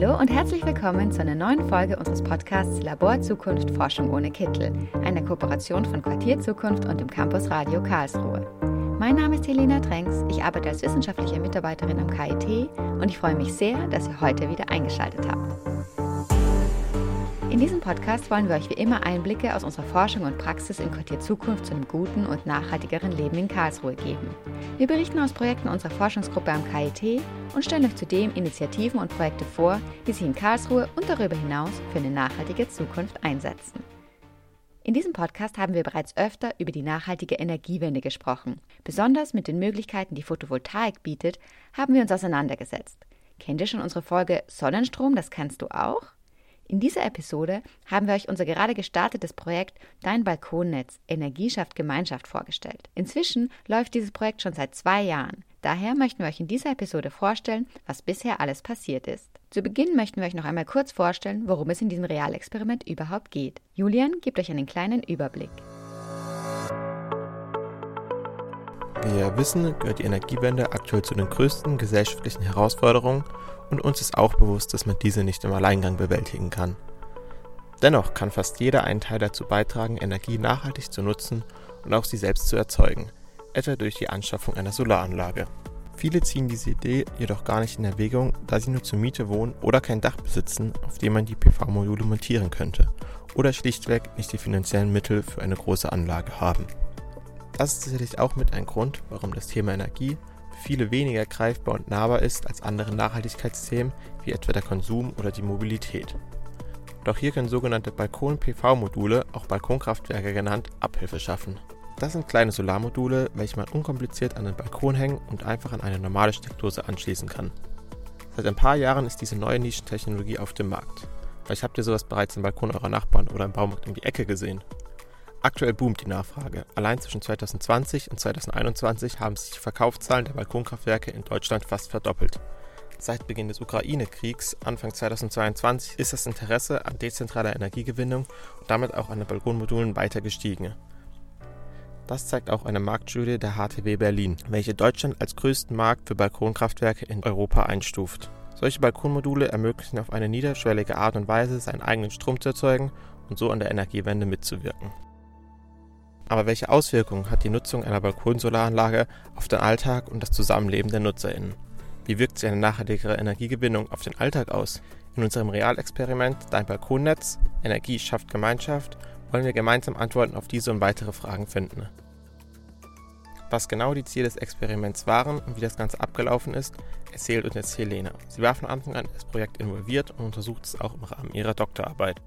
Hallo und herzlich willkommen zu einer neuen Folge unseres Podcasts Labor Zukunft Forschung ohne Kittel, einer Kooperation von Quartier Zukunft und dem Campus Radio Karlsruhe. Mein Name ist Helena Tränks, ich arbeite als wissenschaftliche Mitarbeiterin am KIT und ich freue mich sehr, dass ihr heute wieder eingeschaltet habt. In diesem Podcast wollen wir euch wie immer Einblicke aus unserer Forschung und Praxis in Quartier Zukunft zu einem guten und nachhaltigeren Leben in Karlsruhe geben. Wir berichten aus Projekten unserer Forschungsgruppe am KIT und stellen euch zudem Initiativen und Projekte vor, die sich in Karlsruhe und darüber hinaus für eine nachhaltige Zukunft einsetzen. In diesem Podcast haben wir bereits öfter über die nachhaltige Energiewende gesprochen. Besonders mit den Möglichkeiten, die Photovoltaik bietet, haben wir uns auseinandergesetzt. Kennt ihr schon unsere Folge Sonnenstrom, das kannst du auch? In dieser Episode haben wir euch unser gerade gestartetes Projekt Dein Balkonnetz Energie schafft Gemeinschaft vorgestellt. Inzwischen läuft dieses Projekt schon seit zwei Jahren. Daher möchten wir euch in dieser Episode vorstellen, was bisher alles passiert ist. Zu Beginn möchten wir euch noch einmal kurz vorstellen, worum es in diesem Realexperiment überhaupt geht. Julian gibt euch einen kleinen Überblick. Wie ihr wissen, gehört die Energiewende aktuell zu den größten gesellschaftlichen Herausforderungen und uns ist auch bewusst, dass man diese nicht im Alleingang bewältigen kann. Dennoch kann fast jeder einen Teil dazu beitragen, Energie nachhaltig zu nutzen und auch sie selbst zu erzeugen, etwa durch die Anschaffung einer Solaranlage. Viele ziehen diese Idee jedoch gar nicht in Erwägung, da sie nur zur Miete wohnen oder kein Dach besitzen, auf dem man die PV-Module montieren könnte, oder schlichtweg nicht die finanziellen Mittel für eine große Anlage haben. Das ist sicherlich auch mit ein Grund, warum das Thema Energie viele weniger greifbar und nahbar ist als andere Nachhaltigkeitsthemen wie etwa der Konsum oder die Mobilität. Doch hier können sogenannte Balkon-PV-Module, auch Balkonkraftwerke genannt, Abhilfe schaffen. Das sind kleine Solarmodule, welche man unkompliziert an den Balkon hängen und einfach an eine normale Steckdose anschließen kann. Seit ein paar Jahren ist diese neue Nischentechnologie auf dem Markt. Vielleicht habt ihr sowas bereits im Balkon eurer Nachbarn oder im Baumarkt um die Ecke gesehen. Aktuell boomt die Nachfrage. Allein zwischen 2020 und 2021 haben sich die Verkaufszahlen der Balkonkraftwerke in Deutschland fast verdoppelt. Seit Beginn des Ukraine-Kriegs Anfang 2022 ist das Interesse an dezentraler Energiegewinnung und damit auch an den Balkonmodulen weiter gestiegen. Das zeigt auch eine Marktstudie der HTW Berlin, welche Deutschland als größten Markt für Balkonkraftwerke in Europa einstuft. Solche Balkonmodule ermöglichen auf eine niederschwellige Art und Weise, seinen eigenen Strom zu erzeugen und so an der Energiewende mitzuwirken. Aber welche Auswirkungen hat die Nutzung einer Balkonsolaranlage auf den Alltag und das Zusammenleben der NutzerInnen? Wie wirkt sich eine nachhaltigere Energiegewinnung auf den Alltag aus? In unserem Realexperiment Dein Balkonnetz Energie schafft Gemeinschaft wollen wir gemeinsam Antworten auf diese und weitere Fragen finden. Was genau die Ziele des Experiments waren und wie das Ganze abgelaufen ist, erzählt uns jetzt Helena. Sie war von Anfang an in das Projekt involviert und untersucht es auch im Rahmen ihrer Doktorarbeit.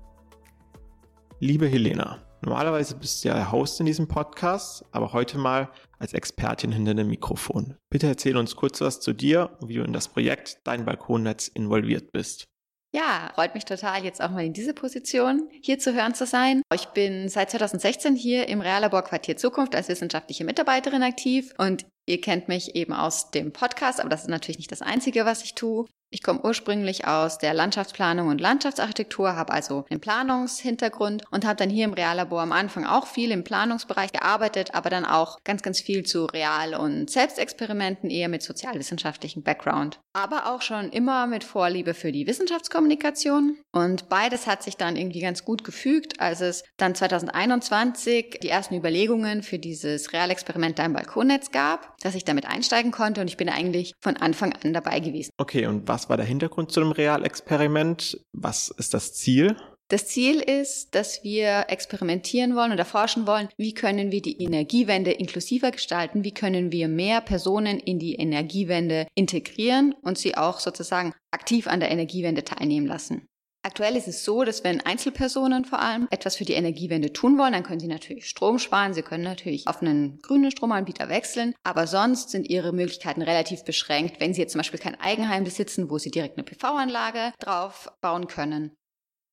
Liebe Helena, Normalerweise bist du ja Host in diesem Podcast, aber heute mal als Expertin hinter dem Mikrofon. Bitte erzähl uns kurz was zu dir und wie du in das Projekt Dein Balkonnetz involviert bist. Ja, freut mich total, jetzt auch mal in diese Position hier zu hören zu sein. Ich bin seit 2016 hier im Reallabor Quartier Zukunft als wissenschaftliche Mitarbeiterin aktiv und Ihr kennt mich eben aus dem Podcast, aber das ist natürlich nicht das Einzige, was ich tue. Ich komme ursprünglich aus der Landschaftsplanung und Landschaftsarchitektur, habe also einen Planungshintergrund und habe dann hier im Reallabor am Anfang auch viel im Planungsbereich gearbeitet, aber dann auch ganz, ganz viel zu Real- und Selbstexperimenten, eher mit sozialwissenschaftlichem Background. Aber auch schon immer mit Vorliebe für die Wissenschaftskommunikation. Und beides hat sich dann irgendwie ganz gut gefügt, als es dann 2021 die ersten Überlegungen für dieses Realexperiment Dein Balkonnetz gab, dass ich damit einsteigen konnte und ich bin eigentlich von Anfang an dabei gewesen. Okay, und was war der Hintergrund zu dem Realexperiment? Was ist das Ziel? Das Ziel ist, dass wir experimentieren wollen und erforschen wollen, wie können wir die Energiewende inklusiver gestalten, wie können wir mehr Personen in die Energiewende integrieren und sie auch sozusagen aktiv an der Energiewende teilnehmen lassen. Aktuell ist es so, dass wenn Einzelpersonen vor allem etwas für die Energiewende tun wollen, dann können sie natürlich Strom sparen, sie können natürlich auf einen grünen Stromanbieter wechseln, aber sonst sind ihre Möglichkeiten relativ beschränkt, wenn sie jetzt zum Beispiel kein Eigenheim besitzen, wo sie direkt eine PV-Anlage drauf bauen können.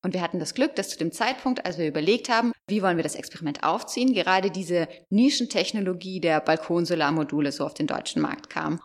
Und wir hatten das Glück, dass zu dem Zeitpunkt, als wir überlegt haben, wie wollen wir das Experiment aufziehen, gerade diese Nischentechnologie der Balkonsolarmodule so auf den deutschen Markt kam.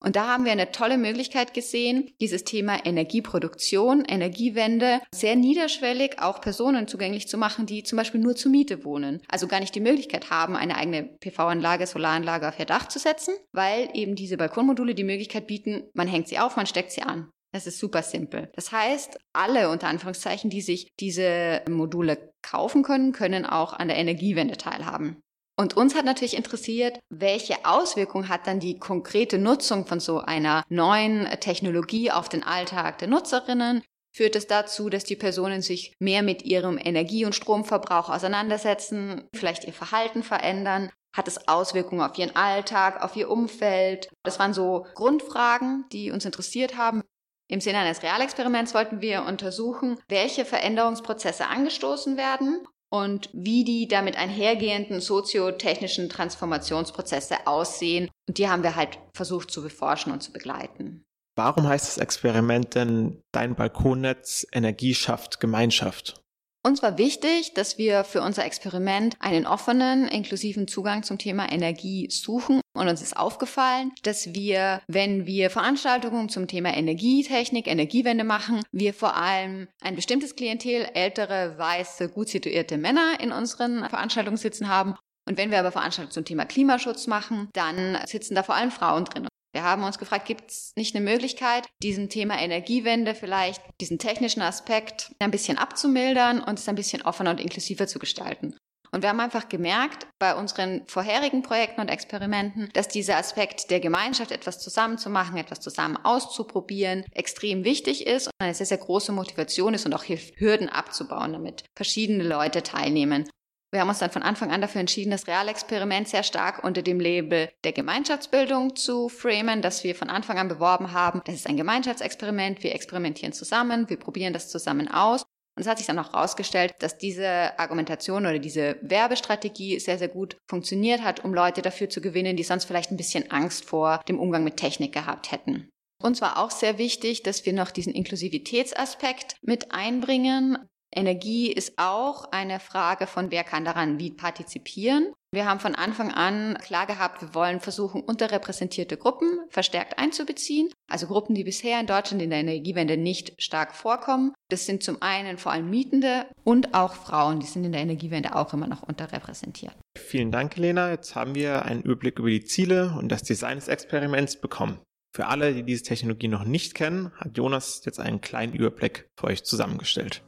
Und da haben wir eine tolle Möglichkeit gesehen, dieses Thema Energieproduktion, Energiewende sehr niederschwellig auch Personen zugänglich zu machen, die zum Beispiel nur zur Miete wohnen. Also gar nicht die Möglichkeit haben, eine eigene PV-Anlage, Solaranlage auf ihr Dach zu setzen, weil eben diese Balkonmodule die Möglichkeit bieten, man hängt sie auf, man steckt sie an. Es ist super simpel. Das heißt, alle unter Anführungszeichen, die sich diese Module kaufen können, können auch an der Energiewende teilhaben. Und uns hat natürlich interessiert, welche Auswirkungen hat dann die konkrete Nutzung von so einer neuen Technologie auf den Alltag der Nutzerinnen? Führt es dazu, dass die Personen sich mehr mit ihrem Energie- und Stromverbrauch auseinandersetzen, vielleicht ihr Verhalten verändern? Hat es Auswirkungen auf ihren Alltag, auf ihr Umfeld? Das waren so Grundfragen, die uns interessiert haben. Im Sinne eines Realexperiments wollten wir untersuchen, welche Veränderungsprozesse angestoßen werden und wie die damit einhergehenden soziotechnischen Transformationsprozesse aussehen. Und die haben wir halt versucht zu beforschen und zu begleiten. Warum heißt das Experiment denn Dein Balkonnetz Energie schafft Gemeinschaft? Uns war wichtig, dass wir für unser Experiment einen offenen, inklusiven Zugang zum Thema Energie suchen. Und uns ist aufgefallen, dass wir, wenn wir Veranstaltungen zum Thema Energietechnik, Energiewende machen, wir vor allem ein bestimmtes Klientel, ältere, weiße, gut situierte Männer in unseren Veranstaltungen sitzen haben. Und wenn wir aber Veranstaltungen zum Thema Klimaschutz machen, dann sitzen da vor allem Frauen drin. Wir haben uns gefragt, gibt es nicht eine Möglichkeit, diesem Thema Energiewende vielleicht diesen technischen Aspekt ein bisschen abzumildern und es ein bisschen offener und inklusiver zu gestalten. Und wir haben einfach gemerkt bei unseren vorherigen Projekten und Experimenten, dass dieser Aspekt der Gemeinschaft, etwas zusammen zu machen, etwas zusammen auszuprobieren, extrem wichtig ist und eine sehr, sehr große Motivation ist und auch hilft, Hürden abzubauen, damit verschiedene Leute teilnehmen. Wir haben uns dann von Anfang an dafür entschieden, das Realexperiment sehr stark unter dem Label der Gemeinschaftsbildung zu framen, dass wir von Anfang an beworben haben. Das ist ein Gemeinschaftsexperiment, wir experimentieren zusammen, wir probieren das zusammen aus. Und es hat sich dann auch herausgestellt, dass diese Argumentation oder diese Werbestrategie sehr, sehr gut funktioniert hat, um Leute dafür zu gewinnen, die sonst vielleicht ein bisschen Angst vor dem Umgang mit Technik gehabt hätten. Uns war auch sehr wichtig, dass wir noch diesen Inklusivitätsaspekt mit einbringen. Energie ist auch eine Frage von, wer kann daran wie partizipieren. Wir haben von Anfang an klar gehabt, wir wollen versuchen, unterrepräsentierte Gruppen verstärkt einzubeziehen. Also Gruppen, die bisher in Deutschland in der Energiewende nicht stark vorkommen. Das sind zum einen vor allem Mietende und auch Frauen, die sind in der Energiewende auch immer noch unterrepräsentiert. Vielen Dank, Helena. Jetzt haben wir einen Überblick über die Ziele und das Design des Experiments bekommen. Für alle, die diese Technologie noch nicht kennen, hat Jonas jetzt einen kleinen Überblick für euch zusammengestellt.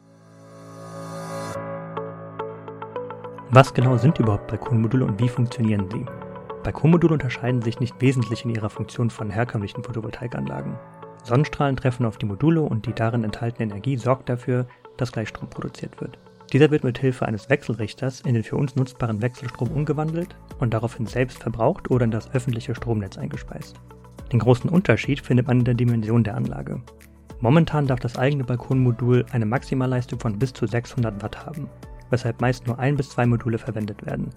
Was genau sind überhaupt Balkonmodule und wie funktionieren sie? Balkonmodule unterscheiden sich nicht wesentlich in ihrer Funktion von herkömmlichen Photovoltaikanlagen. Sonnenstrahlen treffen auf die Module und die darin enthaltene Energie sorgt dafür, dass Gleichstrom produziert wird. Dieser wird mit Hilfe eines Wechselrichters in den für uns nutzbaren Wechselstrom umgewandelt und daraufhin selbst verbraucht oder in das öffentliche Stromnetz eingespeist. Den großen Unterschied findet man in der Dimension der Anlage. Momentan darf das eigene Balkonmodul eine Maximalleistung von bis zu 600 Watt haben weshalb meist nur ein bis zwei Module verwendet werden.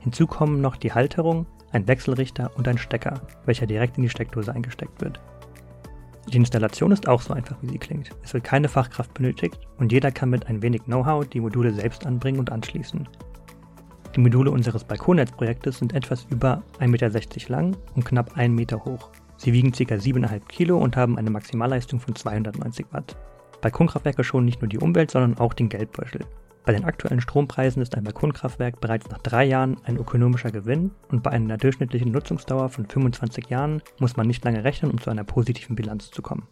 Hinzu kommen noch die Halterung, ein Wechselrichter und ein Stecker, welcher direkt in die Steckdose eingesteckt wird. Die Installation ist auch so einfach, wie sie klingt. Es wird keine Fachkraft benötigt und jeder kann mit ein wenig Know-how die Module selbst anbringen und anschließen. Die Module unseres Balkonnetzprojektes sind etwas über 1,60 Meter lang und knapp 1 Meter hoch. Sie wiegen ca. 7,5 Kilo und haben eine Maximalleistung von 290 Watt. Balkonkraftwerke schonen nicht nur die Umwelt, sondern auch den Geldbeutel. Bei den aktuellen Strompreisen ist ein Balkonkraftwerk bereits nach drei Jahren ein ökonomischer Gewinn und bei einer durchschnittlichen Nutzungsdauer von 25 Jahren muss man nicht lange rechnen, um zu einer positiven Bilanz zu kommen.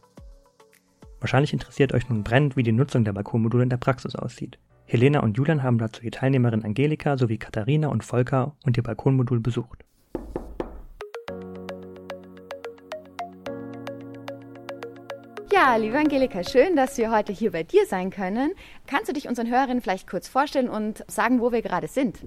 Wahrscheinlich interessiert euch nun brennend, wie die Nutzung der Balkonmodule in der Praxis aussieht. Helena und Julian haben dazu die Teilnehmerin Angelika sowie Katharina und Volker und ihr Balkonmodul besucht. Ja, liebe Angelika, schön, dass wir heute hier bei dir sein können. Kannst du dich unseren Hörerinnen vielleicht kurz vorstellen und sagen, wo wir gerade sind?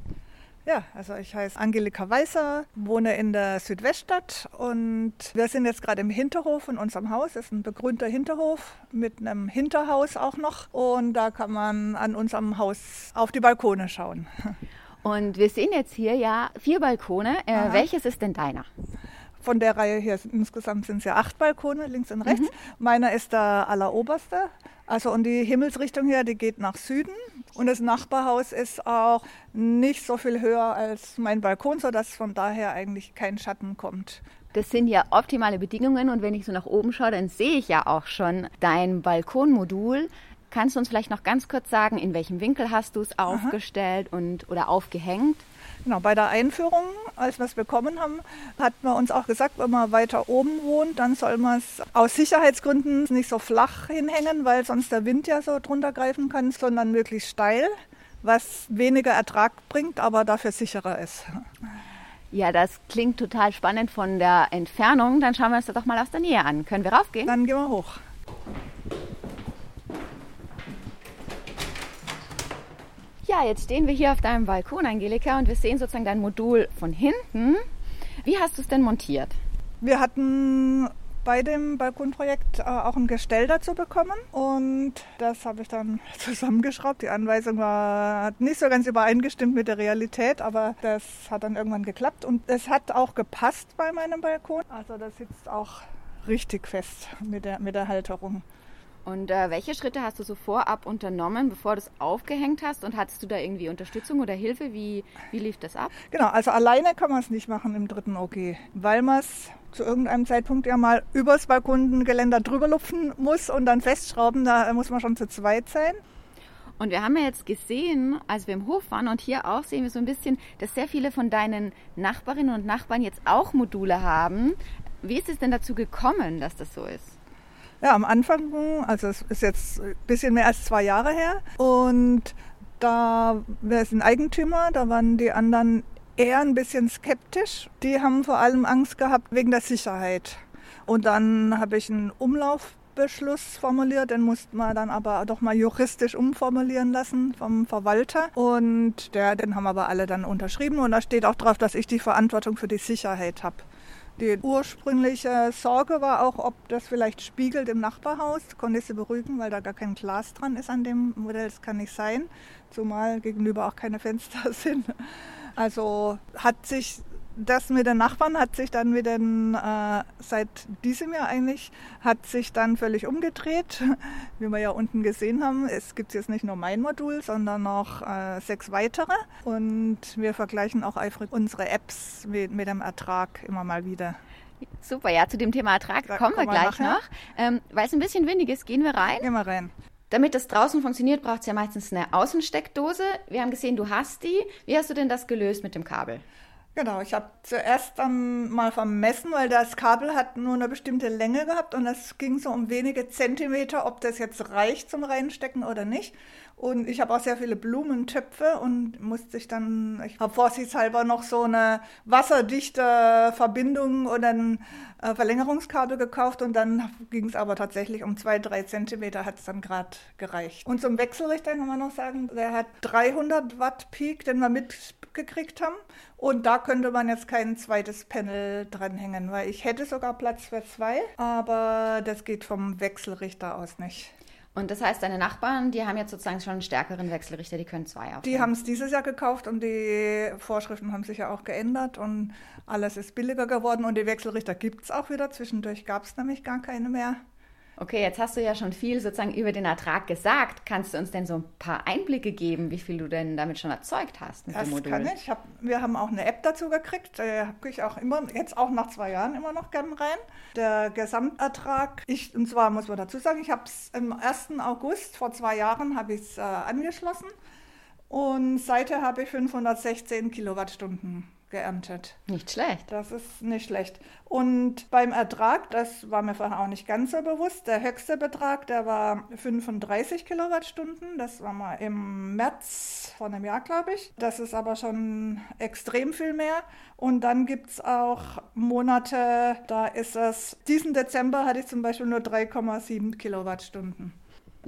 Ja, also ich heiße Angelika Weißer, wohne in der Südweststadt und wir sind jetzt gerade im Hinterhof von unserem Haus. Es ist ein begrünter Hinterhof mit einem Hinterhaus auch noch und da kann man an unserem Haus auf die Balkone schauen. Und wir sehen jetzt hier ja vier Balkone. Äh, welches ist denn deiner? Von der Reihe hier insgesamt sind es ja acht Balkone, links und rechts. Mhm. Meiner ist der alleroberste. Also und die Himmelsrichtung hier, die geht nach Süden. Und das Nachbarhaus ist auch nicht so viel höher als mein Balkon, sodass von daher eigentlich kein Schatten kommt. Das sind ja optimale Bedingungen und wenn ich so nach oben schaue, dann sehe ich ja auch schon dein Balkonmodul. Kannst du uns vielleicht noch ganz kurz sagen, in welchem Winkel hast du es aufgestellt und oder aufgehängt? Genau, bei der Einführung, als wir es bekommen haben, hat man uns auch gesagt, wenn man weiter oben wohnt, dann soll man es aus Sicherheitsgründen nicht so flach hinhängen, weil sonst der Wind ja so drunter greifen kann, sondern möglichst steil, was weniger Ertrag bringt, aber dafür sicherer ist. Ja, das klingt total spannend von der Entfernung. Dann schauen wir uns das doch mal aus der Nähe an. Können wir raufgehen? Dann gehen wir hoch. Ja, jetzt stehen wir hier auf deinem Balkon, Angelika, und wir sehen sozusagen dein Modul von hinten. Wie hast du es denn montiert? Wir hatten bei dem Balkonprojekt äh, auch ein Gestell dazu bekommen und das habe ich dann zusammengeschraubt. Die Anweisung war, nicht so ganz übereingestimmt mit der Realität, aber das hat dann irgendwann geklappt und es hat auch gepasst bei meinem Balkon. Also das sitzt auch richtig fest mit der, mit der Halterung. Und äh, welche Schritte hast du so vorab unternommen, bevor du es aufgehängt hast? Und hattest du da irgendwie Unterstützung oder Hilfe? Wie, wie lief das ab? Genau, also alleine kann man es nicht machen im dritten OG, weil man es zu irgendeinem Zeitpunkt ja mal übers Balkongeländer drüber lupfen muss und dann festschrauben. Da muss man schon zu zweit sein. Und wir haben ja jetzt gesehen, als wir im Hof waren und hier auch sehen wir so ein bisschen, dass sehr viele von deinen Nachbarinnen und Nachbarn jetzt auch Module haben. Wie ist es denn dazu gekommen, dass das so ist? Ja, am Anfang, also es ist jetzt ein bisschen mehr als zwei Jahre her. Und da wäre es ein Eigentümer, da waren die anderen eher ein bisschen skeptisch. Die haben vor allem Angst gehabt wegen der Sicherheit. Und dann habe ich einen Umlaufbeschluss formuliert, den musste man dann aber doch mal juristisch umformulieren lassen vom Verwalter. Und der, den haben aber alle dann unterschrieben und da steht auch drauf, dass ich die Verantwortung für die Sicherheit habe. Die ursprüngliche Sorge war auch, ob das vielleicht spiegelt im Nachbarhaus. Konnte ich sie beruhigen, weil da gar kein Glas dran ist an dem Modell. Das kann nicht sein, zumal gegenüber auch keine Fenster sind. Also hat sich das mit den Nachbarn hat sich dann mit den, äh, seit diesem Jahr eigentlich, hat sich dann völlig umgedreht. Wie wir ja unten gesehen haben, es gibt jetzt nicht nur mein Modul, sondern noch äh, sechs weitere. Und wir vergleichen auch eifrig unsere Apps mit, mit dem Ertrag immer mal wieder. Super, ja, zu dem Thema Ertrag da kommen wir gleich nachher. noch. Ähm, Weil es ein bisschen windig ist, gehen wir rein. Gehen wir rein. Damit das draußen funktioniert, braucht es ja meistens eine Außensteckdose. Wir haben gesehen, du hast die. Wie hast du denn das gelöst mit dem Kabel? Genau, ich habe zuerst dann mal vermessen, weil das Kabel hat nur eine bestimmte Länge gehabt und es ging so um wenige Zentimeter, ob das jetzt reicht zum Reinstecken oder nicht. Und ich habe auch sehr viele Blumentöpfe und musste sich dann, ich habe vorsichtshalber noch so eine wasserdichte Verbindung oder ein äh, Verlängerungskabel gekauft und dann ging es aber tatsächlich um zwei, drei Zentimeter hat es dann gerade gereicht. Und zum Wechselrichter kann man noch sagen, der hat 300 Watt Peak, den wir mitgekriegt haben. Und da könnte man jetzt kein zweites Panel dranhängen, weil ich hätte sogar Platz für zwei, aber das geht vom Wechselrichter aus nicht. Und das heißt, deine Nachbarn, die haben jetzt sozusagen schon einen stärkeren Wechselrichter, die können zwei aufnehmen. Die haben es dieses Jahr gekauft und die Vorschriften haben sich ja auch geändert und alles ist billiger geworden und die Wechselrichter gibt es auch wieder. Zwischendurch gab es nämlich gar keine mehr. Okay, jetzt hast du ja schon viel sozusagen über den Ertrag gesagt. Kannst du uns denn so ein paar Einblicke geben, wie viel du denn damit schon erzeugt hast mit das dem Modul? kann ich. Hab, wir haben auch eine App dazu gekriegt. Da habe ich auch immer, jetzt auch nach zwei Jahren immer noch gern rein. Der Gesamtertrag, ich, und zwar muss man dazu sagen, ich habe es am 1. August vor zwei Jahren habe ich es äh, angeschlossen und seither habe ich 516 Kilowattstunden geerntet. Nicht schlecht. Das ist nicht schlecht. Und beim Ertrag, das war mir vorher auch nicht ganz so bewusst, der höchste Betrag, der war 35 Kilowattstunden. Das war mal im März vor einem Jahr, glaube ich. Das ist aber schon extrem viel mehr. Und dann gibt es auch Monate, da ist es, diesen Dezember hatte ich zum Beispiel nur 3,7 Kilowattstunden.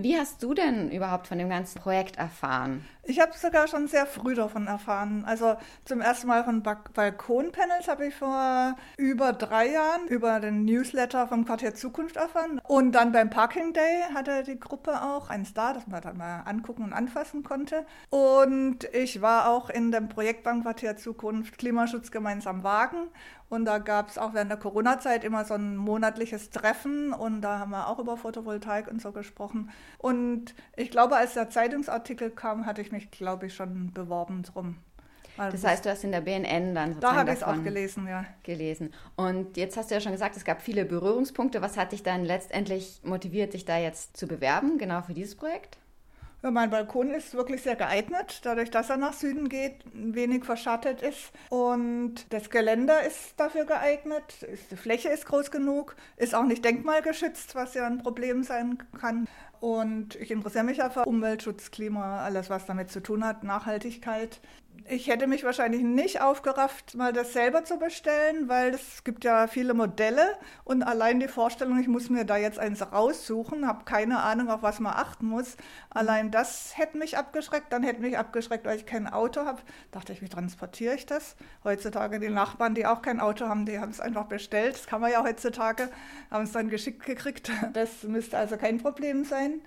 Wie hast du denn überhaupt von dem ganzen Projekt erfahren? Ich habe sogar schon sehr früh davon erfahren. Also zum ersten Mal von Balkonpanels habe ich vor über drei Jahren über den Newsletter vom Quartier Zukunft erfahren. Und dann beim Parking Day hatte die Gruppe auch einen Star, das man dann mal angucken und anfassen konnte. Und ich war auch in dem Projekt beim Quartier Zukunft Klimaschutz gemeinsam wagen und da gab es auch während der Corona-Zeit immer so ein monatliches Treffen und da haben wir auch über Photovoltaik und so gesprochen. Und ich glaube, als der Zeitungsartikel kam, hatte ich mich, glaube ich, schon beworben drum. Also das heißt, du hast in der BNN dann sozusagen Da habe ich es auch gelesen, ja. Gelesen. Und jetzt hast du ja schon gesagt, es gab viele Berührungspunkte. Was hat dich dann letztendlich motiviert, sich da jetzt zu bewerben, genau für dieses Projekt? Ja, mein Balkon ist wirklich sehr geeignet, dadurch, dass er nach Süden geht, wenig verschattet ist. Und das Geländer ist dafür geeignet. Die Fläche ist groß genug, ist auch nicht denkmalgeschützt, was ja ein Problem sein kann. Und ich interessiere mich ja für Umweltschutz, Klima, alles, was damit zu tun hat, Nachhaltigkeit ich hätte mich wahrscheinlich nicht aufgerafft, mal das selber zu bestellen, weil es gibt ja viele Modelle und allein die Vorstellung, ich muss mir da jetzt eins raussuchen, habe keine Ahnung, auf was man achten muss. Allein das hätte mich abgeschreckt. Dann hätte mich abgeschreckt, weil ich kein Auto habe. Dachte ich, wie transportiere ich das? Heutzutage die Nachbarn, die auch kein Auto haben, die haben es einfach bestellt. Das kann man ja heutzutage, haben es dann geschickt gekriegt. Das müsste also kein Problem sein.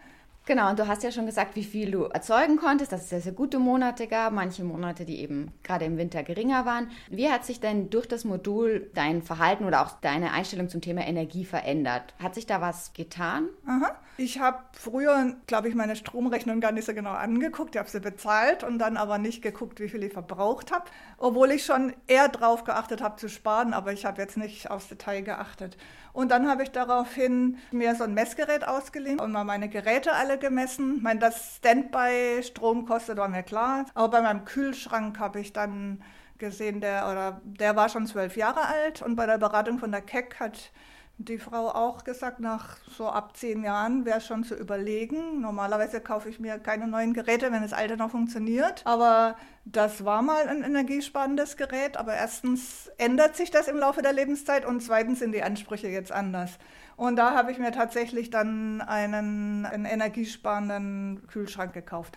Genau, und du hast ja schon gesagt, wie viel du erzeugen konntest, dass es sehr, sehr gute Monate gab, manche Monate, die eben gerade im Winter geringer waren. Wie hat sich denn durch das Modul dein Verhalten oder auch deine Einstellung zum Thema Energie verändert? Hat sich da was getan? Aha. Ich habe früher, glaube ich, meine Stromrechnung gar nicht so genau angeguckt. Ich habe sie bezahlt und dann aber nicht geguckt, wie viel ich verbraucht habe, obwohl ich schon eher drauf geachtet habe zu sparen, aber ich habe jetzt nicht aufs Detail geachtet. Und dann habe ich daraufhin mir so ein Messgerät ausgeliehen und mal meine Geräte alle gemessen. Ich meine, das Standby-Strom kostet, war mir klar. Aber bei meinem Kühlschrank habe ich dann gesehen, der, oder, der war schon zwölf Jahre alt und bei der Beratung von der Keck hat die Frau auch gesagt, nach so ab zehn Jahren wäre schon zu überlegen. Normalerweise kaufe ich mir keine neuen Geräte, wenn das alte noch funktioniert. Aber das war mal ein energiesparendes Gerät. Aber erstens ändert sich das im Laufe der Lebenszeit und zweitens sind die Ansprüche jetzt anders. Und da habe ich mir tatsächlich dann einen, einen energiesparenden Kühlschrank gekauft.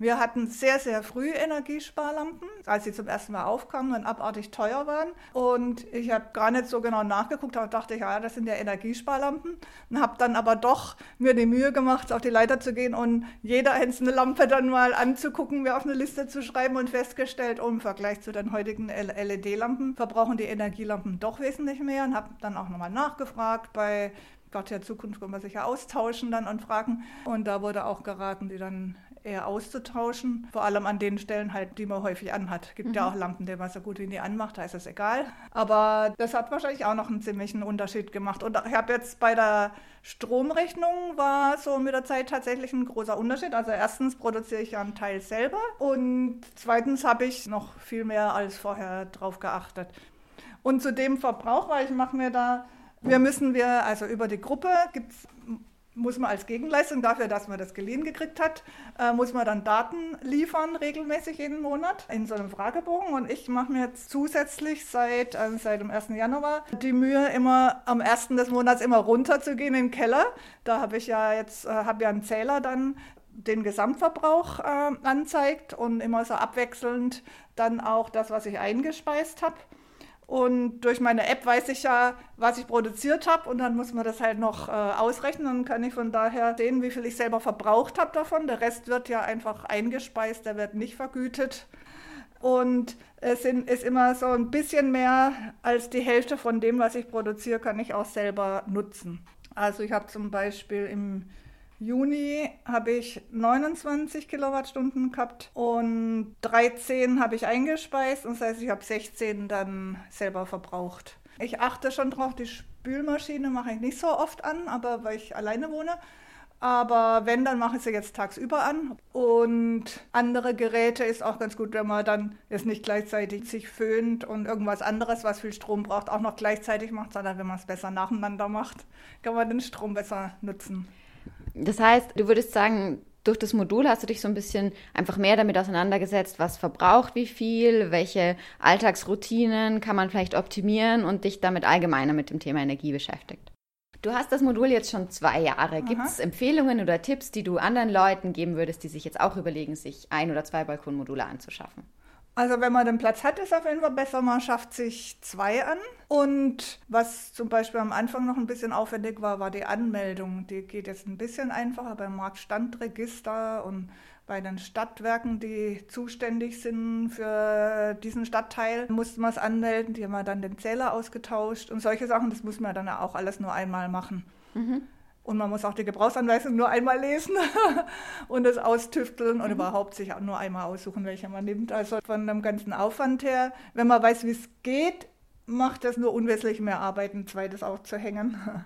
Wir hatten sehr, sehr früh Energiesparlampen, als sie zum ersten Mal aufkamen und abartig teuer waren. Und ich habe gar nicht so genau nachgeguckt, aber dachte, ja, das sind ja Energiesparlampen. Und habe dann aber doch mir die Mühe gemacht, auf die Leiter zu gehen und jede einzelne Lampe dann mal anzugucken, mir auf eine Liste zu schreiben und festgestellt, oh, im Vergleich zu den heutigen LED-Lampen verbrauchen die Energielampen doch wesentlich mehr. Und habe dann auch nochmal nachgefragt bei Gott, der Zukunft wollen wir sich ja austauschen dann und fragen. Und da wurde auch geraten, die dann eher auszutauschen. Vor allem an den Stellen halt, die man häufig anhat. Es Gibt mhm. ja auch Lampen, die man so gut wie nie anmacht, da ist es egal. Aber das hat wahrscheinlich auch noch einen ziemlichen Unterschied gemacht. Und ich habe jetzt bei der Stromrechnung war so mit der Zeit tatsächlich ein großer Unterschied. Also erstens produziere ich ja einen Teil selber und zweitens habe ich noch viel mehr als vorher drauf geachtet. Und zu dem Verbrauch, weil ich mache mir da wir müssen wir, also über die Gruppe gibt's muss man als Gegenleistung dafür, dass man das geliehen gekriegt hat, äh, muss man dann Daten liefern, regelmäßig jeden Monat in so einem Fragebogen. Und ich mache mir jetzt zusätzlich seit, äh, seit dem 1. Januar die Mühe, immer am 1. des Monats immer runterzugehen den Keller. Da habe ich ja jetzt, äh, habe ja einen Zähler dann den Gesamtverbrauch äh, anzeigt und immer so abwechselnd dann auch das, was ich eingespeist habe. Und durch meine App weiß ich ja, was ich produziert habe und dann muss man das halt noch äh, ausrechnen. Dann kann ich von daher sehen, wie viel ich selber verbraucht habe davon. Der Rest wird ja einfach eingespeist, der wird nicht vergütet. Und es sind, ist immer so ein bisschen mehr als die Hälfte von dem, was ich produziere, kann ich auch selber nutzen. Also ich habe zum Beispiel im Juni habe ich 29 Kilowattstunden gehabt und 13 habe ich eingespeist und das heißt, ich habe 16 dann selber verbraucht. Ich achte schon drauf, die Spülmaschine mache ich nicht so oft an, aber weil ich alleine wohne. Aber wenn, dann mache ich sie jetzt tagsüber an. Und andere Geräte ist auch ganz gut, wenn man dann jetzt nicht gleichzeitig sich föhnt und irgendwas anderes, was viel Strom braucht, auch noch gleichzeitig macht, sondern wenn man es besser nacheinander macht, kann man den Strom besser nutzen. Das heißt, du würdest sagen, durch das Modul hast du dich so ein bisschen einfach mehr damit auseinandergesetzt, was verbraucht wie viel, welche Alltagsroutinen kann man vielleicht optimieren und dich damit allgemeiner mit dem Thema Energie beschäftigt. Du hast das Modul jetzt schon zwei Jahre. Gibt es Empfehlungen oder Tipps, die du anderen Leuten geben würdest, die sich jetzt auch überlegen, sich ein oder zwei Balkonmodule anzuschaffen? Also wenn man den Platz hat, ist auf jeden Fall besser, man schafft sich zwei an. Und was zum Beispiel am Anfang noch ein bisschen aufwendig war, war die Anmeldung. Die geht jetzt ein bisschen einfacher beim Marktstandregister und bei den Stadtwerken, die zuständig sind für diesen Stadtteil, musste man es anmelden. Die haben dann den Zähler ausgetauscht und solche Sachen, das muss man dann auch alles nur einmal machen. Mhm. Und man muss auch die Gebrauchsanweisung nur einmal lesen und es austüfteln und mhm. überhaupt sich auch nur einmal aussuchen, welche man nimmt. Also von dem ganzen Aufwand her, wenn man weiß, wie es geht, macht das nur unwesentlich mehr Arbeit, ein zweites aufzuhängen.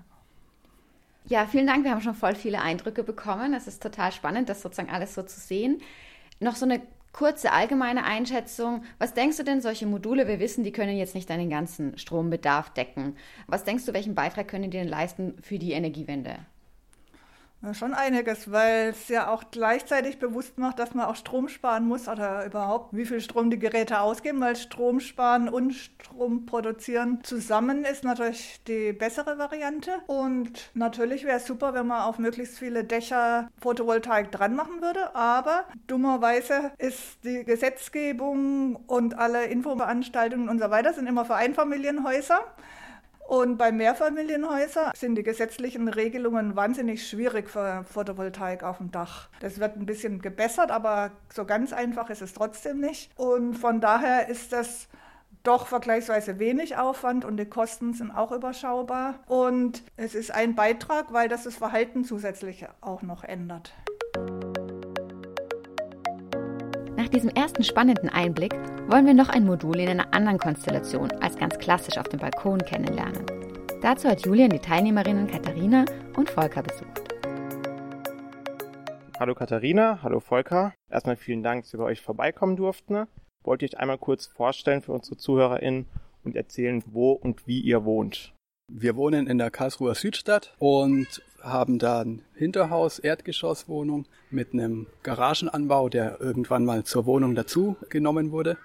Ja, vielen Dank. Wir haben schon voll viele Eindrücke bekommen. Es ist total spannend, das sozusagen alles so zu sehen. Noch so eine kurze allgemeine Einschätzung. Was denkst du denn, solche Module, wir wissen, die können jetzt nicht deinen ganzen Strombedarf decken. Was denkst du, welchen Beitrag können die denn leisten für die Energiewende? Schon einiges, weil es ja auch gleichzeitig bewusst macht, dass man auch Strom sparen muss oder überhaupt, wie viel Strom die Geräte ausgeben, weil Strom sparen und Strom produzieren zusammen ist natürlich die bessere Variante. Und natürlich wäre es super, wenn man auf möglichst viele Dächer Photovoltaik dran machen würde, aber dummerweise ist die Gesetzgebung und alle Infoveranstaltungen und so weiter sind immer für Einfamilienhäuser. Und bei Mehrfamilienhäusern sind die gesetzlichen Regelungen wahnsinnig schwierig für Photovoltaik auf dem Dach. Das wird ein bisschen gebessert, aber so ganz einfach ist es trotzdem nicht. Und von daher ist das doch vergleichsweise wenig Aufwand und die Kosten sind auch überschaubar. Und es ist ein Beitrag, weil das das Verhalten zusätzlich auch noch ändert. Diesem ersten spannenden Einblick wollen wir noch ein Modul in einer anderen Konstellation als ganz klassisch auf dem Balkon kennenlernen. Dazu hat Julian die Teilnehmerinnen Katharina und Volker besucht. Hallo Katharina, hallo Volker. Erstmal vielen Dank, dass wir bei euch vorbeikommen durften. Wollt ihr euch einmal kurz vorstellen für unsere ZuhörerInnen und erzählen, wo und wie ihr wohnt? Wir wohnen in der Karlsruher Südstadt und haben da ein Hinterhaus, Erdgeschosswohnung mit einem Garagenanbau, der irgendwann mal zur Wohnung dazu genommen wurde.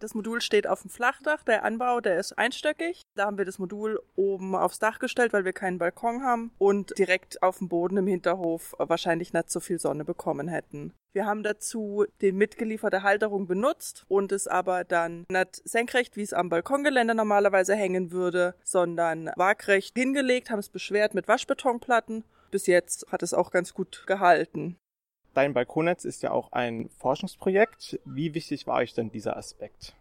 Das Modul steht auf dem Flachdach. Der Anbau, der ist einstöckig. Da haben wir das Modul oben aufs Dach gestellt, weil wir keinen Balkon haben und direkt auf dem Boden im Hinterhof wahrscheinlich nicht so viel Sonne bekommen hätten. Wir haben dazu die mitgelieferte Halterung benutzt und es aber dann nicht senkrecht, wie es am Balkongeländer normalerweise hängen würde, sondern waagrecht hingelegt, haben es beschwert mit Waschbetonplatten. Bis jetzt hat es auch ganz gut gehalten. Dein Balkonnetz ist ja auch ein Forschungsprojekt. Wie wichtig war euch denn dieser Aspekt?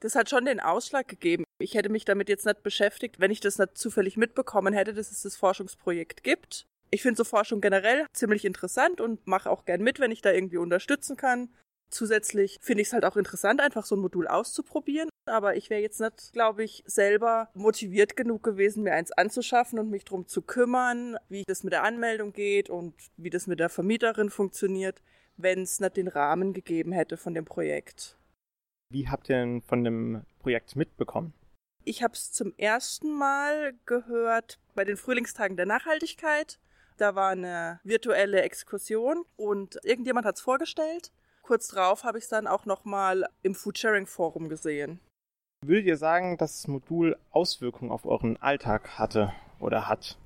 Das hat schon den Ausschlag gegeben. Ich hätte mich damit jetzt nicht beschäftigt, wenn ich das nicht zufällig mitbekommen hätte, dass es das Forschungsprojekt gibt. Ich finde so Forschung generell ziemlich interessant und mache auch gern mit, wenn ich da irgendwie unterstützen kann. Zusätzlich finde ich es halt auch interessant, einfach so ein Modul auszuprobieren. Aber ich wäre jetzt nicht, glaube ich, selber motiviert genug gewesen, mir eins anzuschaffen und mich darum zu kümmern, wie das mit der Anmeldung geht und wie das mit der Vermieterin funktioniert, wenn es nicht den Rahmen gegeben hätte von dem Projekt. Wie habt ihr denn von dem Projekt mitbekommen? Ich habe es zum ersten Mal gehört bei den Frühlingstagen der Nachhaltigkeit. Da war eine virtuelle Exkursion und irgendjemand hat es vorgestellt kurz drauf habe ich es dann auch nochmal im Foodsharing Forum gesehen. Würdet ihr sagen, dass das Modul Auswirkungen auf euren Alltag hatte oder hat?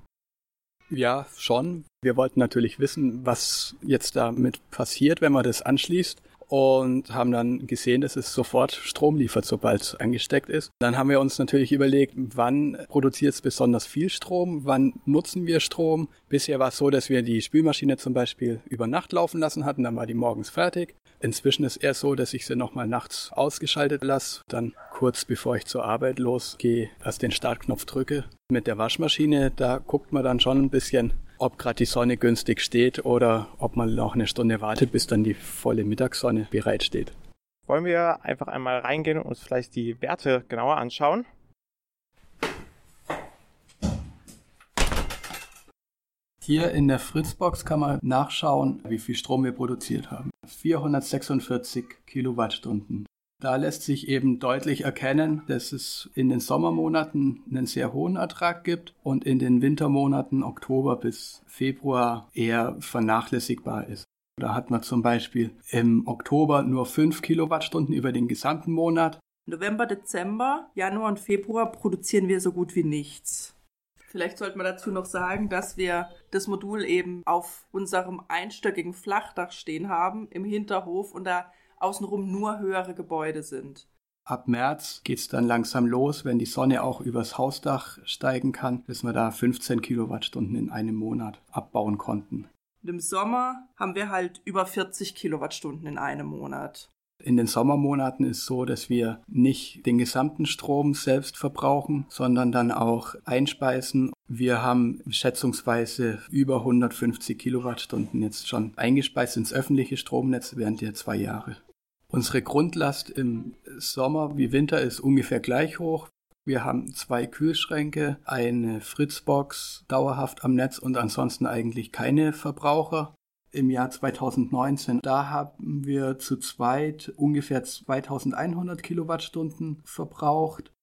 Ja, schon. Wir wollten natürlich wissen, was jetzt damit passiert, wenn man das anschließt und haben dann gesehen, dass es sofort Strom liefert, sobald es angesteckt ist. Dann haben wir uns natürlich überlegt, wann produziert es besonders viel Strom, wann nutzen wir Strom. Bisher war es so, dass wir die Spülmaschine zum Beispiel über Nacht laufen lassen hatten, dann war die morgens fertig. Inzwischen ist eher so, dass ich sie nochmal nachts ausgeschaltet lasse, dann kurz bevor ich zur Arbeit losgehe, erst den Startknopf drücke. Mit der Waschmaschine, da guckt man dann schon ein bisschen, ob gerade die Sonne günstig steht oder ob man noch eine Stunde wartet, bis dann die volle Mittagssonne bereitsteht. Wollen wir einfach einmal reingehen und uns vielleicht die Werte genauer anschauen? Hier in der Fritzbox kann man nachschauen, wie viel Strom wir produziert haben. 446 Kilowattstunden. Da lässt sich eben deutlich erkennen, dass es in den Sommermonaten einen sehr hohen Ertrag gibt und in den Wintermonaten Oktober bis Februar eher vernachlässigbar ist. Da hat man zum Beispiel im Oktober nur 5 Kilowattstunden über den gesamten Monat. November, Dezember, Januar und Februar produzieren wir so gut wie nichts. Vielleicht sollte man dazu noch sagen, dass wir das Modul eben auf unserem einstöckigen Flachdach stehen haben, im Hinterhof und da außenrum nur höhere Gebäude sind. Ab März geht es dann langsam los, wenn die Sonne auch übers Hausdach steigen kann, bis wir da 15 Kilowattstunden in einem Monat abbauen konnten. Und im Sommer haben wir halt über 40 Kilowattstunden in einem Monat. In den Sommermonaten ist so, dass wir nicht den gesamten Strom selbst verbrauchen, sondern dann auch einspeisen Wir haben schätzungsweise über 150 Kilowattstunden jetzt schon eingespeist ins öffentliche Stromnetz während der zwei Jahre. Unsere Grundlast im Sommer wie Winter ist ungefähr gleich hoch. Wir haben zwei Kühlschränke, eine Fritzbox dauerhaft am Netz und ansonsten eigentlich keine Verbraucher. Im Jahr 2019, da haben wir zu zweit ungefähr 2100 Kilowattstunden verbraucht.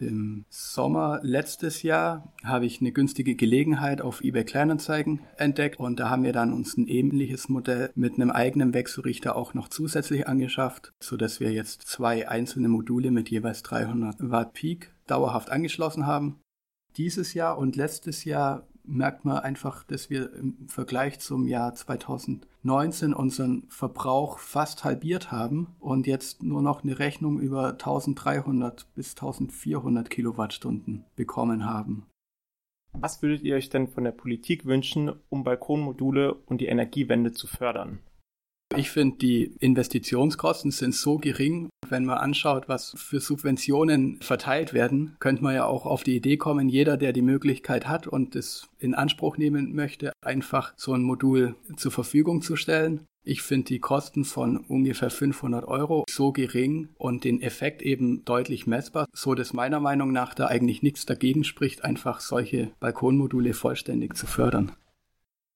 Im Sommer letztes Jahr habe ich eine günstige Gelegenheit auf eBay Kleinanzeigen entdeckt und da haben wir dann uns ein ähnliches Modell mit einem eigenen Wechselrichter auch noch zusätzlich angeschafft, so dass wir jetzt zwei einzelne Module mit jeweils 300 Watt Peak dauerhaft angeschlossen haben. Dieses Jahr und letztes Jahr merkt man einfach, dass wir im Vergleich zum Jahr 2019 unseren Verbrauch fast halbiert haben und jetzt nur noch eine Rechnung über 1300 bis 1400 Kilowattstunden bekommen haben. Was würdet ihr euch denn von der Politik wünschen, um Balkonmodule und die Energiewende zu fördern? Ich finde, die Investitionskosten sind so gering. Wenn man anschaut, was für Subventionen verteilt werden, könnte man ja auch auf die Idee kommen, jeder, der die Möglichkeit hat und es in Anspruch nehmen möchte, einfach so ein Modul zur Verfügung zu stellen. Ich finde die Kosten von ungefähr 500 Euro so gering und den Effekt eben deutlich messbar, so dass meiner Meinung nach da eigentlich nichts dagegen spricht, einfach solche Balkonmodule vollständig zu fördern.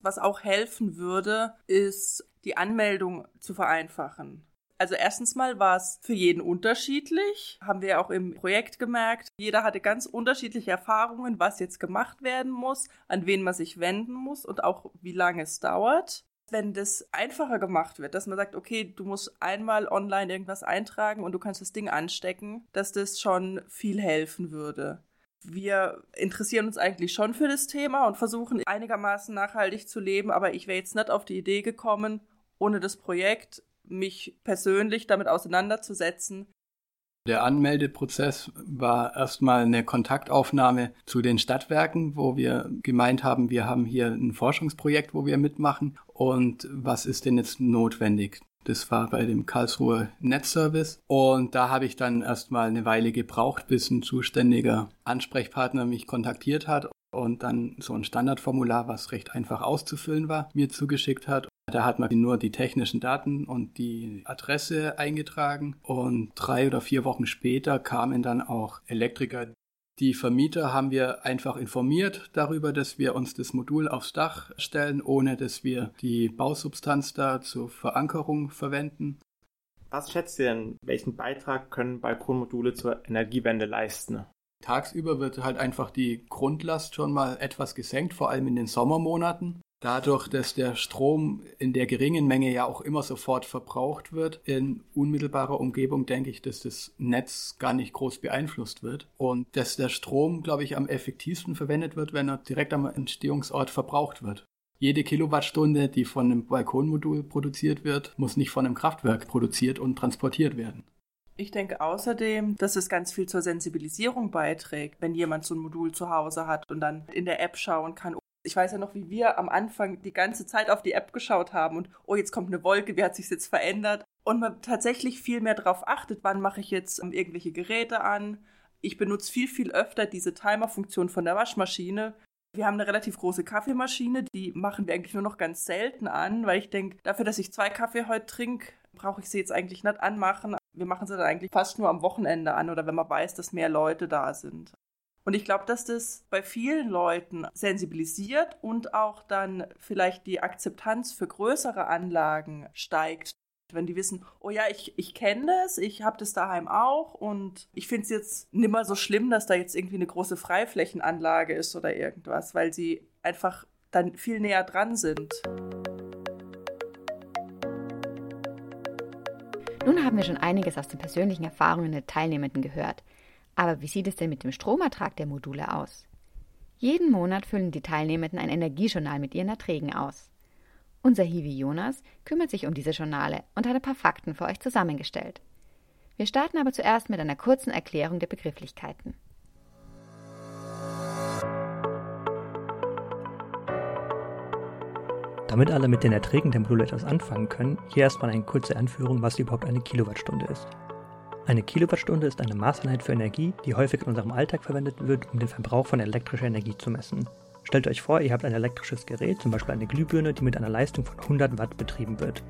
Was auch helfen würde, ist die Anmeldung zu vereinfachen. Also erstens mal war es für jeden unterschiedlich, haben wir auch im Projekt gemerkt. Jeder hatte ganz unterschiedliche Erfahrungen, was jetzt gemacht werden muss, an wen man sich wenden muss und auch wie lange es dauert. Wenn das einfacher gemacht wird, dass man sagt, okay, du musst einmal online irgendwas eintragen und du kannst das Ding anstecken, dass das schon viel helfen würde wir interessieren uns eigentlich schon für das Thema und versuchen einigermaßen nachhaltig zu leben, aber ich wäre jetzt nicht auf die Idee gekommen, ohne das Projekt mich persönlich damit auseinanderzusetzen. Der Anmeldeprozess war erstmal eine Kontaktaufnahme zu den Stadtwerken, wo wir gemeint haben, wir haben hier ein Forschungsprojekt, wo wir mitmachen und was ist denn jetzt notwendig? Das war bei dem Karlsruher Netzservice. Und da habe ich dann erstmal eine Weile gebraucht, bis ein zuständiger Ansprechpartner mich kontaktiert hat und dann so ein Standardformular, was recht einfach auszufüllen war, mir zugeschickt hat. Da hat man nur die technischen Daten und die Adresse eingetragen und drei oder vier Wochen später kamen dann auch Elektriker, die Vermieter haben wir einfach informiert darüber, dass wir uns das Modul aufs Dach stellen, ohne dass wir die Bausubstanz da zur Verankerung verwenden. Was schätzt ihr denn, welchen Beitrag können Balkonmodule zur Energiewende leisten? Tagsüber wird halt einfach die Grundlast schon mal etwas gesenkt, vor allem in den Sommermonaten. Dadurch, dass der Strom in der geringen Menge ja auch immer sofort verbraucht wird, in unmittelbarer Umgebung denke ich, dass das Netz gar nicht groß beeinflusst wird und dass der Strom, glaube ich, am effektivsten verwendet wird, wenn er direkt am Entstehungsort verbraucht wird. Jede Kilowattstunde, die von einem Balkonmodul produziert wird, muss nicht von einem Kraftwerk produziert und transportiert werden. Ich denke außerdem, dass es ganz viel zur Sensibilisierung beiträgt, wenn jemand so ein Modul zu Hause hat und dann in der App schauen kann, ich weiß ja noch, wie wir am Anfang die ganze Zeit auf die App geschaut haben und oh, jetzt kommt eine Wolke, wie hat sich jetzt verändert? Und man tatsächlich viel mehr darauf achtet, wann mache ich jetzt ähm, irgendwelche Geräte an. Ich benutze viel, viel öfter diese Timer-Funktion von der Waschmaschine. Wir haben eine relativ große Kaffeemaschine, die machen wir eigentlich nur noch ganz selten an, weil ich denke, dafür, dass ich zwei Kaffee heute trinke, brauche ich sie jetzt eigentlich nicht anmachen. Wir machen sie dann eigentlich fast nur am Wochenende an oder wenn man weiß, dass mehr Leute da sind. Und ich glaube, dass das bei vielen Leuten sensibilisiert und auch dann vielleicht die Akzeptanz für größere Anlagen steigt. Wenn die wissen, oh ja, ich, ich kenne das, ich habe das daheim auch und ich finde es jetzt nimmer so schlimm, dass da jetzt irgendwie eine große Freiflächenanlage ist oder irgendwas, weil sie einfach dann viel näher dran sind. Nun haben wir schon einiges aus den persönlichen Erfahrungen der Teilnehmenden gehört. Aber wie sieht es denn mit dem Stromertrag der Module aus? Jeden Monat füllen die Teilnehmenden ein Energiejournal mit ihren Erträgen aus. Unser Hiwi Jonas kümmert sich um diese Journale und hat ein paar Fakten für euch zusammengestellt. Wir starten aber zuerst mit einer kurzen Erklärung der Begrifflichkeiten. Damit alle mit den Erträgen der Module etwas anfangen können, hier erstmal eine kurze Anführung, was überhaupt eine Kilowattstunde ist. Eine Kilowattstunde ist eine Maßeinheit für Energie, die häufig in unserem Alltag verwendet wird, um den Verbrauch von elektrischer Energie zu messen. Stellt euch vor, ihr habt ein elektrisches Gerät, zum Beispiel eine Glühbirne, die mit einer Leistung von 100 Watt betrieben wird.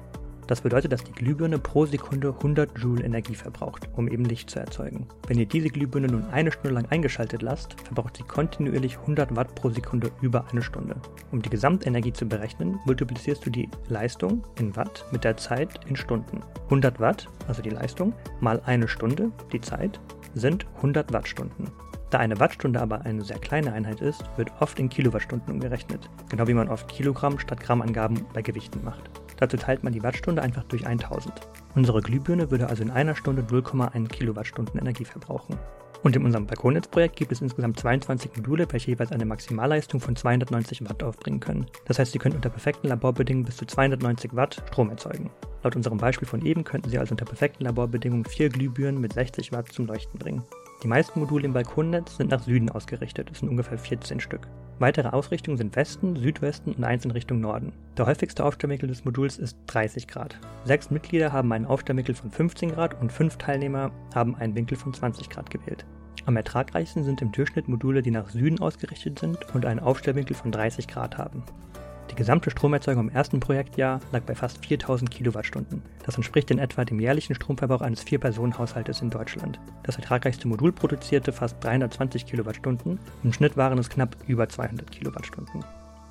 Das bedeutet, dass die Glühbirne pro Sekunde 100 Joule Energie verbraucht, um eben Licht zu erzeugen. Wenn ihr diese Glühbirne nun eine Stunde lang eingeschaltet lasst, verbraucht sie kontinuierlich 100 Watt pro Sekunde über eine Stunde. Um die Gesamtenergie zu berechnen, multiplizierst du die Leistung in Watt mit der Zeit in Stunden. 100 Watt, also die Leistung, mal eine Stunde, die Zeit, sind 100 Wattstunden. Da eine Wattstunde aber eine sehr kleine Einheit ist, wird oft in Kilowattstunden umgerechnet, genau wie man oft Kilogramm statt Grammangaben bei Gewichten macht. Dazu teilt man die Wattstunde einfach durch 1000. Unsere Glühbirne würde also in einer Stunde 0,1 Kilowattstunden Energie verbrauchen. Und in unserem Balkonnetzprojekt gibt es insgesamt 22 Module, welche jeweils eine Maximalleistung von 290 Watt aufbringen können. Das heißt, sie können unter perfekten Laborbedingungen bis zu 290 Watt Strom erzeugen. Laut unserem Beispiel von eben könnten sie also unter perfekten Laborbedingungen vier Glühbirnen mit 60 Watt zum Leuchten bringen. Die meisten Module im Balkonnetz sind nach Süden ausgerichtet, es sind ungefähr 14 Stück. Weitere Ausrichtungen sind Westen, Südwesten und eins in Richtung Norden. Der häufigste Aufstellwinkel des Moduls ist 30 Grad. Sechs Mitglieder haben einen Aufstellwinkel von 15 Grad und fünf Teilnehmer haben einen Winkel von 20 Grad gewählt. Am ertragreichsten sind im Durchschnitt Module, die nach Süden ausgerichtet sind und einen Aufstellwinkel von 30 Grad haben. Die gesamte Stromerzeugung im ersten Projektjahr lag bei fast 4000 Kilowattstunden. Das entspricht in etwa dem jährlichen Stromverbrauch eines Vier-Personen-Haushaltes in Deutschland. Das ertragreichste Modul produzierte fast 320 Kilowattstunden, im Schnitt waren es knapp über 200 Kilowattstunden.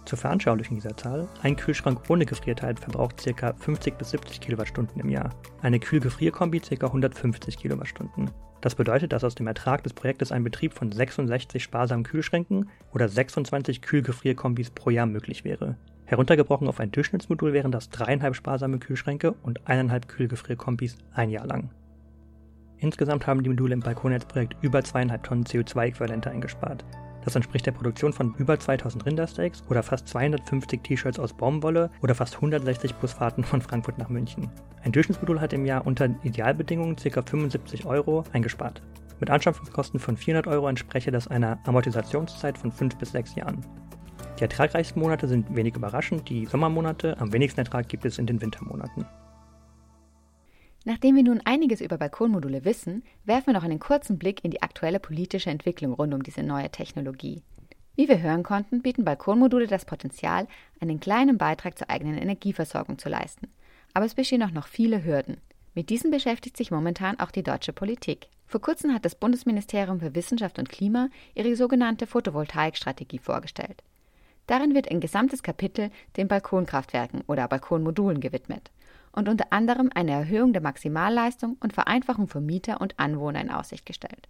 Zur Veranschaulichung dieser Zahl, ein Kühlschrank ohne Gefrierteil verbraucht ca. 50 bis 70 Kilowattstunden im Jahr, eine Kühl-Gefrierkombi ca. 150 Kilowattstunden. Das bedeutet, dass aus dem Ertrag des Projektes ein Betrieb von 66 sparsamen Kühlschränken oder 26 Kühlgefrierkombis pro Jahr möglich wäre. Heruntergebrochen auf ein Durchschnittsmodul wären das dreieinhalb sparsame Kühlschränke und eineinhalb Kühlgefrierkombis ein Jahr lang. Insgesamt haben die Module im Balkonnetzprojekt über zweieinhalb Tonnen CO2-Äquivalente eingespart. Das entspricht der Produktion von über 2000 Rindersteaks oder fast 250 T-Shirts aus Baumwolle oder fast 160 Busfahrten von Frankfurt nach München. Ein Durchschnittsmodul hat im Jahr unter Idealbedingungen ca. 75 Euro eingespart. Mit Anschaffungskosten von 400 Euro entspreche das einer Amortisationszeit von 5 bis 6 Jahren. Die ertragreichsten Monate sind wenig überraschend die Sommermonate, am wenigsten Ertrag gibt es in den Wintermonaten. Nachdem wir nun einiges über Balkonmodule wissen, werfen wir noch einen kurzen Blick in die aktuelle politische Entwicklung rund um diese neue Technologie. Wie wir hören konnten, bieten Balkonmodule das Potenzial, einen kleinen Beitrag zur eigenen Energieversorgung zu leisten. Aber es bestehen auch noch viele Hürden. Mit diesen beschäftigt sich momentan auch die deutsche Politik. Vor kurzem hat das Bundesministerium für Wissenschaft und Klima ihre sogenannte Photovoltaikstrategie vorgestellt. Darin wird ein gesamtes Kapitel den Balkonkraftwerken oder Balkonmodulen gewidmet und unter anderem eine Erhöhung der Maximalleistung und Vereinfachung für Mieter und Anwohner in Aussicht gestellt.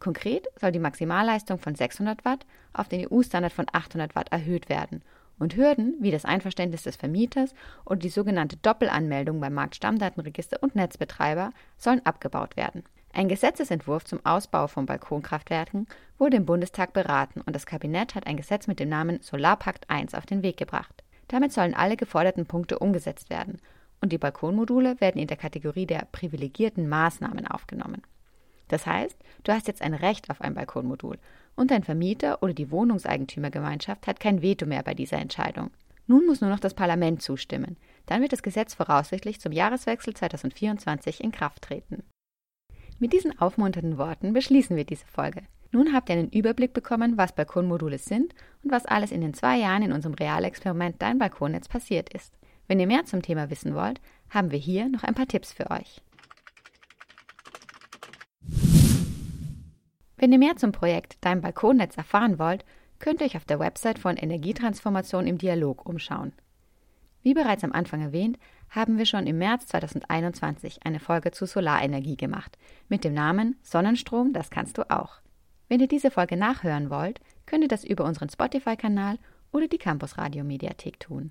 Konkret soll die Maximalleistung von 600 Watt auf den EU-Standard von 800 Watt erhöht werden und Hürden wie das Einverständnis des Vermieters und die sogenannte Doppelanmeldung beim Marktstammdatenregister und Netzbetreiber sollen abgebaut werden. Ein Gesetzesentwurf zum Ausbau von Balkonkraftwerken wurde im Bundestag beraten und das Kabinett hat ein Gesetz mit dem Namen Solarpakt I auf den Weg gebracht. Damit sollen alle geforderten Punkte umgesetzt werden und die Balkonmodule werden in der Kategorie der privilegierten Maßnahmen aufgenommen. Das heißt, du hast jetzt ein Recht auf ein Balkonmodul und dein Vermieter oder die Wohnungseigentümergemeinschaft hat kein Veto mehr bei dieser Entscheidung. Nun muss nur noch das Parlament zustimmen. Dann wird das Gesetz voraussichtlich zum Jahreswechsel 2024 in Kraft treten. Mit diesen aufmunternden Worten beschließen wir diese Folge. Nun habt ihr einen Überblick bekommen, was Balkonmodule sind und was alles in den zwei Jahren in unserem Realexperiment Dein Balkonnetz passiert ist. Wenn ihr mehr zum Thema wissen wollt, haben wir hier noch ein paar Tipps für euch. Wenn ihr mehr zum Projekt Dein Balkonnetz erfahren wollt, könnt ihr euch auf der Website von Energietransformation im Dialog umschauen. Wie bereits am Anfang erwähnt, haben wir schon im März 2021 eine Folge zu Solarenergie gemacht, mit dem Namen Sonnenstrom, das kannst du auch. Wenn ihr diese Folge nachhören wollt, könnt ihr das über unseren Spotify-Kanal oder die Campus Radio Mediathek tun.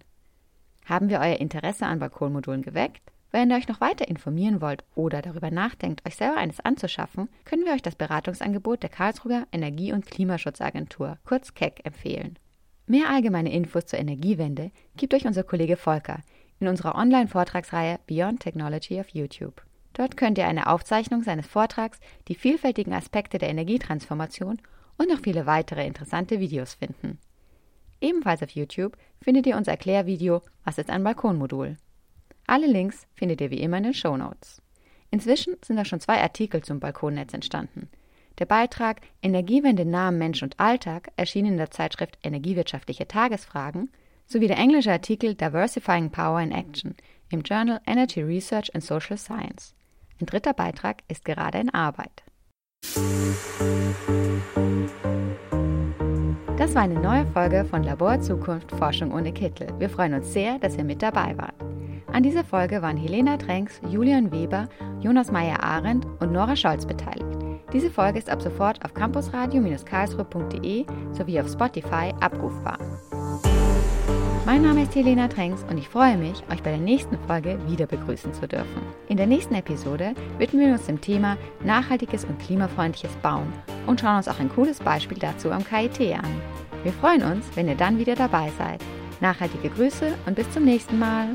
Haben wir euer Interesse an Balkonmodulen geweckt? Wenn ihr euch noch weiter informieren wollt oder darüber nachdenkt, euch selber eines anzuschaffen, können wir euch das Beratungsangebot der Karlsruher Energie- und Klimaschutzagentur, kurz KEC, empfehlen. Mehr allgemeine Infos zur Energiewende gibt euch unser Kollege Volker, in unserer Online-Vortragsreihe Beyond Technology auf YouTube. Dort könnt ihr eine Aufzeichnung seines Vortrags, die vielfältigen Aspekte der Energietransformation und noch viele weitere interessante Videos finden. Ebenfalls auf YouTube findet ihr unser Erklärvideo Was ist ein Balkonmodul? Alle Links findet ihr wie immer in den Show Notes. Inzwischen sind da schon zwei Artikel zum Balkonnetz entstanden. Der Beitrag Energiewende nah am Mensch und Alltag erschien in der Zeitschrift Energiewirtschaftliche Tagesfragen sowie der englische Artikel Diversifying Power in Action im Journal Energy Research and Social Science. Ein dritter Beitrag ist gerade in Arbeit. Das war eine neue Folge von Labor Zukunft Forschung ohne Kittel. Wir freuen uns sehr, dass ihr mit dabei wart. An dieser Folge waren Helena Tränks, Julian Weber, Jonas Meyer-Arendt und Nora Scholz beteiligt. Diese Folge ist ab sofort auf campusradio-karlsruhe.de sowie auf Spotify abrufbar. Mein Name ist Helena Tränks und ich freue mich, euch bei der nächsten Folge wieder begrüßen zu dürfen. In der nächsten Episode widmen wir uns dem Thema nachhaltiges und klimafreundliches Bauen und schauen uns auch ein cooles Beispiel dazu am KIT an. Wir freuen uns, wenn ihr dann wieder dabei seid. Nachhaltige Grüße und bis zum nächsten Mal.